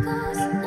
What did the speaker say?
goes.